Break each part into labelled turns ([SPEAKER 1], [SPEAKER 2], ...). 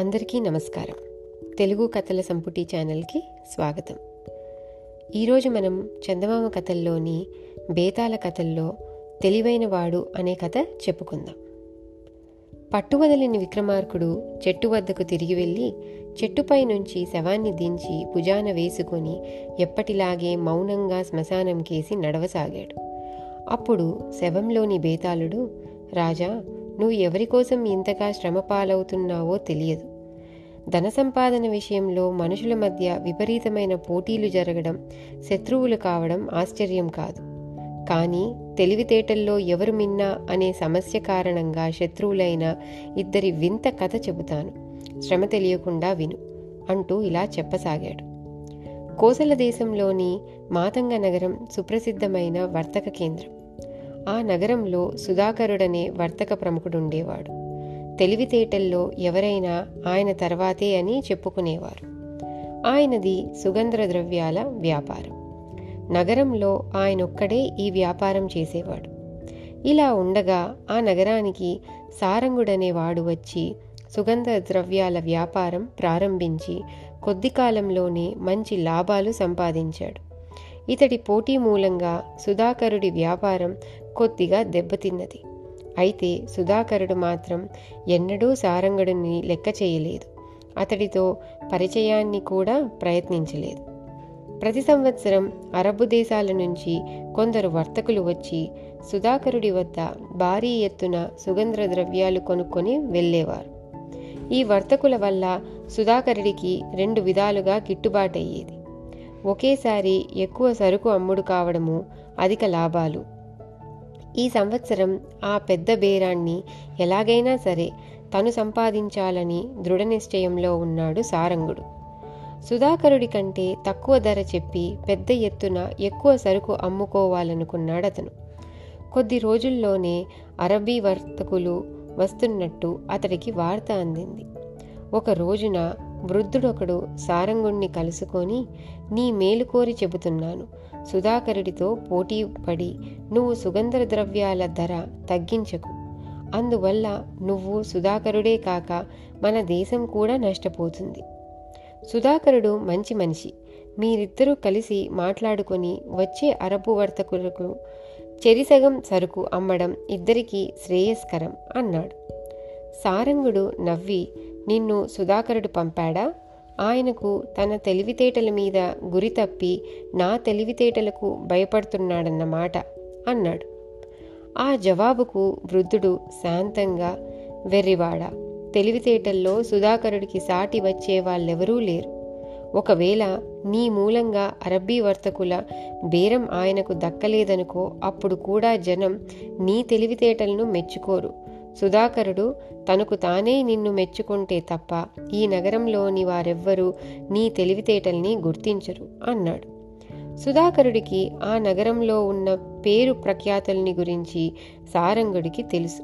[SPEAKER 1] అందరికీ నమస్కారం. తెలుగు కథల సంపుటి ఛానల్కి స్వాగతం. ఈరోజు మనం చందమామ కథల్లోని బేతాల కథల్లో తెలివైన వాడు అనే కథ చెప్పుకుందాం. పట్టువదలిని విక్రమార్కుడు చెట్టు వద్దకు తిరిగి వెళ్ళి చెట్టుపై నుంచి శవాన్ని దించి భుజాన వేసుకొని ఎప్పటిలాగే మౌనంగా శ్మశానం కేసి నడవసాగాడు. అప్పుడు శవంలోని బేతాళుడు రాజా నువ్వు ఎవరి కోసం ఇంతగా శ్రమ పాలవుతున్నావో తెలియదు. ధన సంపాదన విషయంలో మనుషుల మధ్య విపరీతమైన పోటీలు జరగడం శత్రువులు కావడం ఆశ్చర్యం కాదు. కానీ తెలివితేటల్లో ఎవరు మిన్నా అనే సమస్య కారణంగా శత్రువులైన ఇద్దరి వింత కథ చెబుతాను. శ్రమ తెలియకుండా విను అంటూ ఇలా చెప్పసాగాడు. కోసల దేశంలోని మాతంగ నగరం సుప్రసిద్ధమైన వర్తక కేంద్రం. ఆ నగరంలో సుధాకరుడనే వర్తక ప్రముఖుడుండేవాడు తెలివితేటల్లో ఎవరైనా ఆయన తర్వాతే అని చెప్పుకునేవారు. ఆయనది సుగంధ ద్రవ్యాల వ్యాపారం. నగరంలో ఆయనొక్కడే ఈ వ్యాపారం చేసేవాడు. ఇలా ఉండగా ఆ నగరానికి సారంగుడనే వాడు వచ్చి సుగంధ ద్రవ్యాల వ్యాపారం ప్రారంభించి కొద్ది కాలంలోనే మంచి లాభాలు సంపాదించాడు. ఇతడి పోటీ మూలంగా సుధాకరుడి వ్యాపారం కొద్దిగా దెబ్బతిన్నది. అయితే సుధాకరుడు మాత్రం ఎన్నడూ సారంగడుని లెక్క చేయలేదు. అతడితో పరిచయాన్ని కూడా ప్రయత్నించలేదు. ప్రతి సంవత్సరం అరబు దేశాల నుంచి కొందరు వర్తకులు వచ్చి సుధాకరుడి వద్ద భారీ ఎత్తున సుగంధ ద్రవ్యాలు కొనుక్కొని వెళ్ళేవారు. ఈ వర్తకుల వల్ల సుధాకరుడికి రెండు విధాలుగా గిట్టుబాటయ్యేది. ఒకేసారి ఎక్కువ సరుకు అమ్ముడు కావడము అధిక లాభాలు. ఈ సంవత్సరం ఆ పెద్ద బేరాన్ని ఎలాగైనా సరే తను సంపాదించాలని దృఢ నిశ్చయంలో ఉన్నాడు సారంగుడు. సుధాకరుడి కంటే తక్కువ ధర చెప్పి పెద్ద ఎత్తున ఎక్కువ సరుకు అమ్ముకోవాలనుకున్నాడు అతను. కొద్ది రోజుల్లోనే అరబీ వర్తకులు వస్తున్నట్టు అతడికి వార్త అందింది. ఒక రోజున వృద్ధుడొకడు సారంగుణ్ణి కలుసుకొని నీ మేలు కోరి చెబుతున్నాను. సుధాకరుడితో పోటీ పడి నువ్వు సుగంధ ద్రవ్యాల ధర తగ్గించకు. అందువల్ల నువ్వు సుధాకరుడే కాక మన దేశం కూడా నష్టపోతుంది సుధాకరుడు మంచి మనిషి. మీరిద్దరూ కలిసి మాట్లాడుకొని వచ్చే అరబు వర్తకులకు చెరిసగం సరుకు అమ్మడం ఇద్దరికీ శ్రేయస్కరం అన్నాడు. సారంగుడు నవ్వి నిన్ను సుధాకరుడు పంపాడా? ఆయనకు తన తెలివితేటల మీద గురి తప్పి నా తెలివితేటలకు భయపడుతున్నాడన్నమాట అన్నాడు. ఆ జవాబుకు వృద్ధుడు శాంతంగా వెర్రివాడ తెలివితేటల్లో సుధాకరుడికి సాటి వచ్చే వాళ్ళెవరూ లేరు. ఒకవేళ నీ మూలంగా అరబ్బీ వర్తకుల బేరం ఆయనకు దక్కలేదనుకో అప్పుడు కూడా జనం నీ తెలివితేటలను మెచ్చుకోరు. సుధాకరుడు తనకు తానే నిన్ను మెచ్చుకుంటే తప్ప ఈ నగరంలోని వారెవ్వరూ నీ తెలివితేటల్ని గుర్తించరు అన్నాడు. సుధాకరుడికి ఆ నగరంలో ఉన్న పేరు ప్రఖ్యాతుల్ని గురించి సారంగుడికి తెలుసు.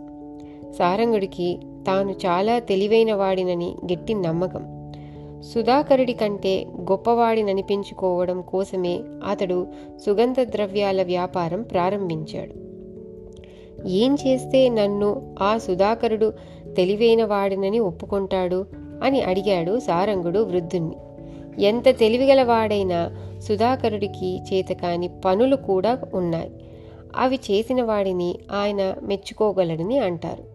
[SPEAKER 1] సారంగుడికి తాను చాలా తెలివైన వాడినని గట్టి నమ్మకం. సుధాకరుడి కంటే గొప్పవాడిననిపించుకోవడం కోసమే అతడు సుగంధ ద్రవ్యాల వ్యాపారం ప్రారంభించాడు. ఏం చేస్తే నన్ను ఆ సుధాకరుడు తెలివైన వాడినని ఒప్పుకుంటాడు? అని అడిగాడు సారంగుడు వృద్ధుణ్ణి. ఎంత తెలివిగలవాడైనా సుధాకరుడికి చేతకాని పనులు కూడా ఉన్నాయి. అవి చేసిన వాడిని ఆయన మెచ్చుకోగలడని అంటారు.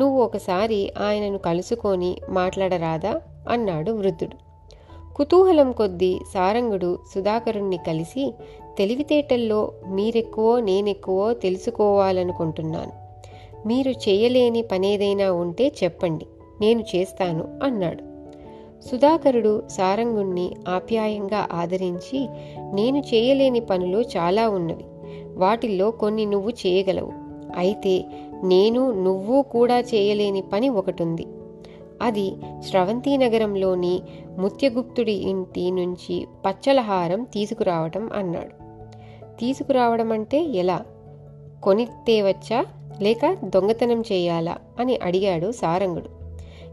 [SPEAKER 1] నువ్వు ఒకసారి ఆయనను కలుసుకొని మాట్లాడరాదా? అన్నాడు వృద్ధుడు. కుతూహలం కొద్దీ సారంగుడు సుధాకరుణ్ణి కలిసి తెలివితేటల్లో మీరెక్కువో నేనెక్కువో తెలుసుకోవాలనుకుంటున్నాను. మీరు చేయలేని పనేదైనా ఉంటే చెప్పండి నేను చేస్తాను అన్నాడు. సుధాకరుడు సారంగుణ్ణి ఆప్యాయంగా ఆదరించి నేను చేయలేని పనులు చాలా ఉన్నవి వాటిల్లో కొన్ని నువ్వు చేయగలవు. అయితే నేను నువ్వు కూడా చేయలేని పని ఒకటుంది. అది స్రవంతి నగరంలోని ముత్యగుప్తుడి ఇంటి నుంచి పచ్చలహారం తీసుకురావటం అన్నాడు. తీసుకురావడం అంటే ఎలా? కొని తేవచ్చా లేక దొంగతనం చేయాలా? అని అడిగాడు సారంగుడు.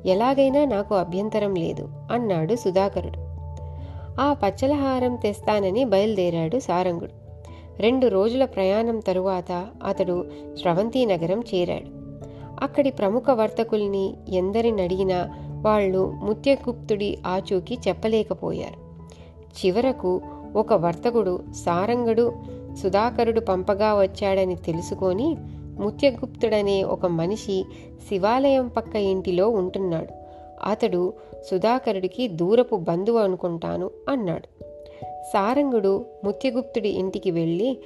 [SPEAKER 1] ఎలాగైనా నాకు అభ్యంతరం లేదు అన్నాడు సుధాకరుడు. ఆ పచ్చలహారం తెస్తానని బయలుదేరాడు సారంగుడు. రెండు రోజుల ప్రయాణం తరువాత అతడు స్రవంతి నగరం చేరాడు. అక్కడి ప్రముఖ వర్తకుల్ని ఎందరినడిగినా వాళ్ళు ముత్యగుప్తుడి ఆచూకీ చెప్పలేకపోయారు. చివరకు ఒక వర్తకుడు సారంగడు సుధాకరుడు పంపగా వచ్చాడని తెలుసుకొని ముత్యగుప్తుడనే ఒక మనిషి శివాలయం పక్క ఇంటిలో ఉంటున్నాడు. అతడు సుధాకరుడికి దూరపు బంధువు అనుకుంటాను అన్నాడు. సారంగుడు ముత్యగుప్తుడి ఇంటికి వెళ్ళి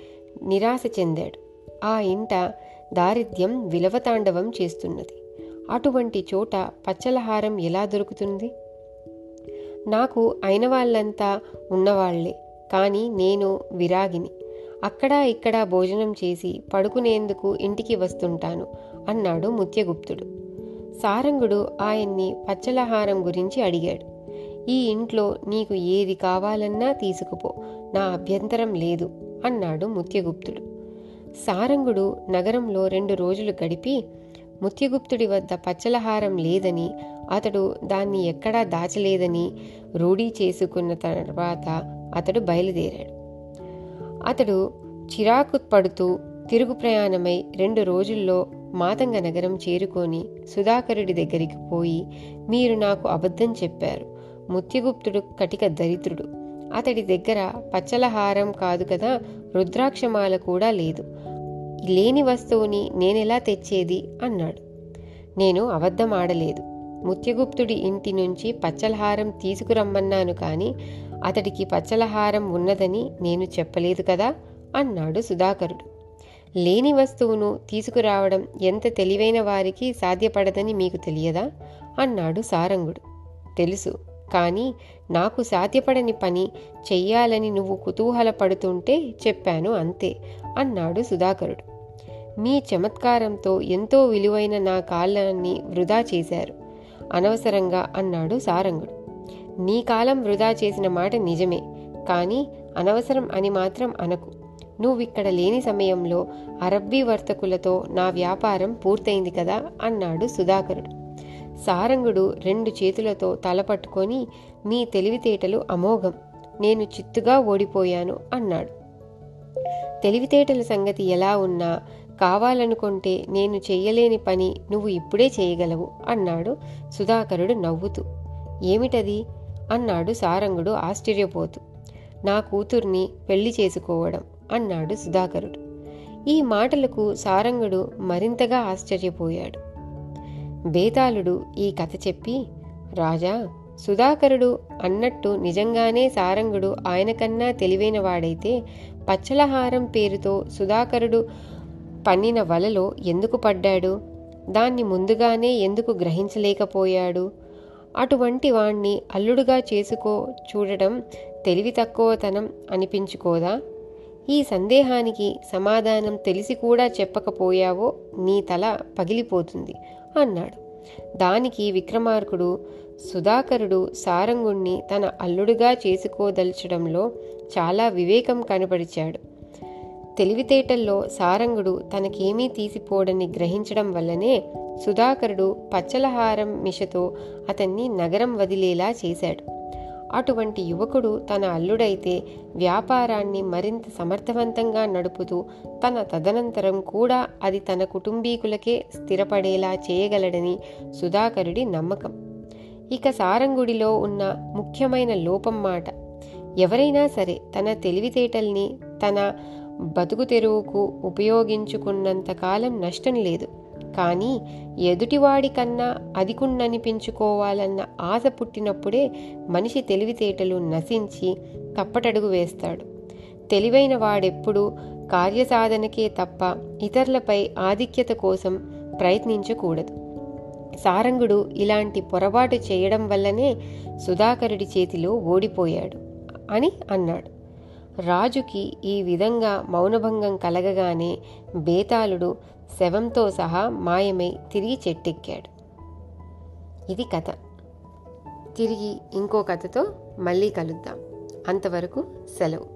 [SPEAKER 1] నిరాశ చెందాడు. ఆ ఇంట దారిద్ర్యం విలవతాండవం చేస్తున్నది. అటువంటి చోట పచ్చలహారం ఎలా దొరుకుతుంది? నాకు అయిన వాళ్ళంతా ఉన్నవాళ్ళే కానీ నేను విరాగిని. అక్కడా ఇక్కడా భోజనం చేసి పడుకునేందుకు ఇంటికి వస్తుంటాను అన్నాడు ముత్యగుప్తుడు. సారంగుడు ఆయన్ని పచ్చలహారం గురించి అడిగాడు. ఈ ఇంట్లో నీకు ఏది కావాలన్నా తీసుకుపో నా అభ్యంతరం లేదు అన్నాడు ముత్యగుప్తుడు. సారంగుడు నగరంలో రెండు రోజులు గడిపి ముత్యగుప్తుడి వద్ద పచ్చలహారం లేదని అతడు దాన్ని ఎక్కడా దాచలేదని రూఢీ చేసుకున్న తర్వాత అతడు బయలుదేరాడు. అతడు చిరాకు పడుతూ తిరుగు ప్రయాణమై రెండు రోజుల్లో మాతంగ నగరం చేరుకొని సుధాకరుడి దగ్గరికి పోయి మీరు నాకు అబద్ధం చెప్పారు. ముత్యగుప్తుడు కటిక దరిద్రుడు. అతడి దగ్గర పచ్చలహారం కాదు కదా రుద్రాక్షమాల కూడా లేదు. లేని వస్తువుని నేనెలా తెచ్చేది? అన్నాడు. నేను అబద్ధం ఆడలేదు ముత్యగుప్తుడి ఇంటి నుంచి పచ్చలహారం తీసుకురమ్మన్నాను కానీ అతడికి పచ్చలహారం ఉన్నదని నేను చెప్పలేదు కదా? అన్నాడు సుధాకరుడు. లేని వస్తువును తీసుకురావడం ఎంత తెలివైన వారికి సాధ్యపడదని మీకు తెలియదా? అన్నాడు సారంగుడు. తెలుసు. కానీ నాకు సాధ్యపడని పని చెయ్యాలని నువ్వు కుతూహలపడుతుంటే చెప్పాను అంతే అన్నాడు సుధాకరుడు. మీ చమత్కారంతో ఎంతో విలువైన నా కాలాన్ని వృధా చేశారు అనవసరంగా అన్నాడు సారంగుడు. నీ కాలం వృధా చేసిన మాట నిజమే కానీ అనవసరం అని మాత్రం అనకు. నువ్విక్కడ లేని సమయంలో అరబ్బీ వర్తకులతో నా వ్యాపారం పూర్తయింది కదా అన్నాడు సుధాకరుడు. సారంగుడు రెండు చేతులతో తల పట్టుకొని మీ తెలివితేటలు అమోఘం. నేను చిత్తుగా ఓడిపోయాను అన్నాడు. తెలివితేటల సంగతి ఎలా ఉన్నా కావాలనుకుంటే నేను చెయ్యలేని పని నువ్వు ఇప్పుడే చేయగలవు అన్నాడు సుధాకరుడు నవ్వుతూ. ఏమిటది? అన్నాడు సారంగుడు ఆశ్చర్యపోతూ. నా కూతుర్ని పెళ్ళి చేసుకోవడం అన్నాడు సుధాకరుడు. ఈ మాటలకు సారంగుడు మరింతగా ఆశ్చర్యపోయాడు. బేతాళుడు ఈ కథ చెప్పి రాజా సుధాకరుడు అన్నట్టు నిజంగానే సారంగుడు ఆయనకన్నా తెలివైన వాడైతే పచ్చలహారం పేరుతో సుధాకరుడు పన్నిన వలలో ఎందుకు పడ్డాడు? దాన్ని ముందుగానే ఎందుకు గ్రహించలేకపోయాడు? అటువంటి వాణ్ణి అల్లుడుగా చేసుకో చూడటం తెలివి తక్కువతనం అనిపించుకోదా? ఈ సందేహానికి సమాధానం తెలిసి కూడా చెప్పకపోయావో నీ తల పగిలిపోతుంది. అన్నాడు. దానికి విక్రమార్కుడు సుధాకరుడు సారంగుణ్ణి తన అల్లుడుగా చేసుకోదల్చడంలో చాలా వివేకం కనపరిచాడు. తెలివితేటల్లో సారంగుడు తనకేమీ తీసిపోడని గ్రహించడం వల్లనే సుధాకరుడు పచ్చలహారం మిషతో అతన్ని నగరం వదిలేలా చేశాడు. అటువంటి యువకుడు తన అల్లుడైతే వ్యాపారాన్ని మరింత సమర్థవంతంగా నడుపుతూ తన తదనంతరం కూడా అది తన కుటుంబీకులకే స్థిరపడేలా చేయగలడని సుధాకరుడి నమ్మకం. ఇక సారంగుడిలో ఉన్న ముఖ్యమైన లోపం మాట. ఎవరైనా సరే తన తెలివితేటల్ని తన బతుకు తెరువుకు ఉపయోగించుకున్నంతకాలం నష్టం లేదు. కానీ ఎదుటివాడి కన్నా అధికున్ననిపించుకోవాలన్న ఆశ పుట్టినప్పుడే మనిషి తెలివితేటలు నశించి తప్పటడుగు వేస్తాడు. తెలివైన వాడెప్పుడు కార్యసాధనకే తప్ప ఇతరులపై ఆధిక్యత కోసం ప్రయత్నించకూడదు. సారంగుడు ఇలాంటి పొరపాటు చేయడం వల్లనే సుధాకరుడి చేతిలో ఓడిపోయాడు అని అన్నాడు. రాజుకి ఈ విధంగా మౌనభంగం కలగగానే బేతాళుడు శవంతో సహా మాయమై తిరిగి చెట్టెక్కాడు. ఇది కథ. తిరిగి ఇంకో కథతో మళ్ళీ కలుద్దాం. అంతవరకు సెలవు.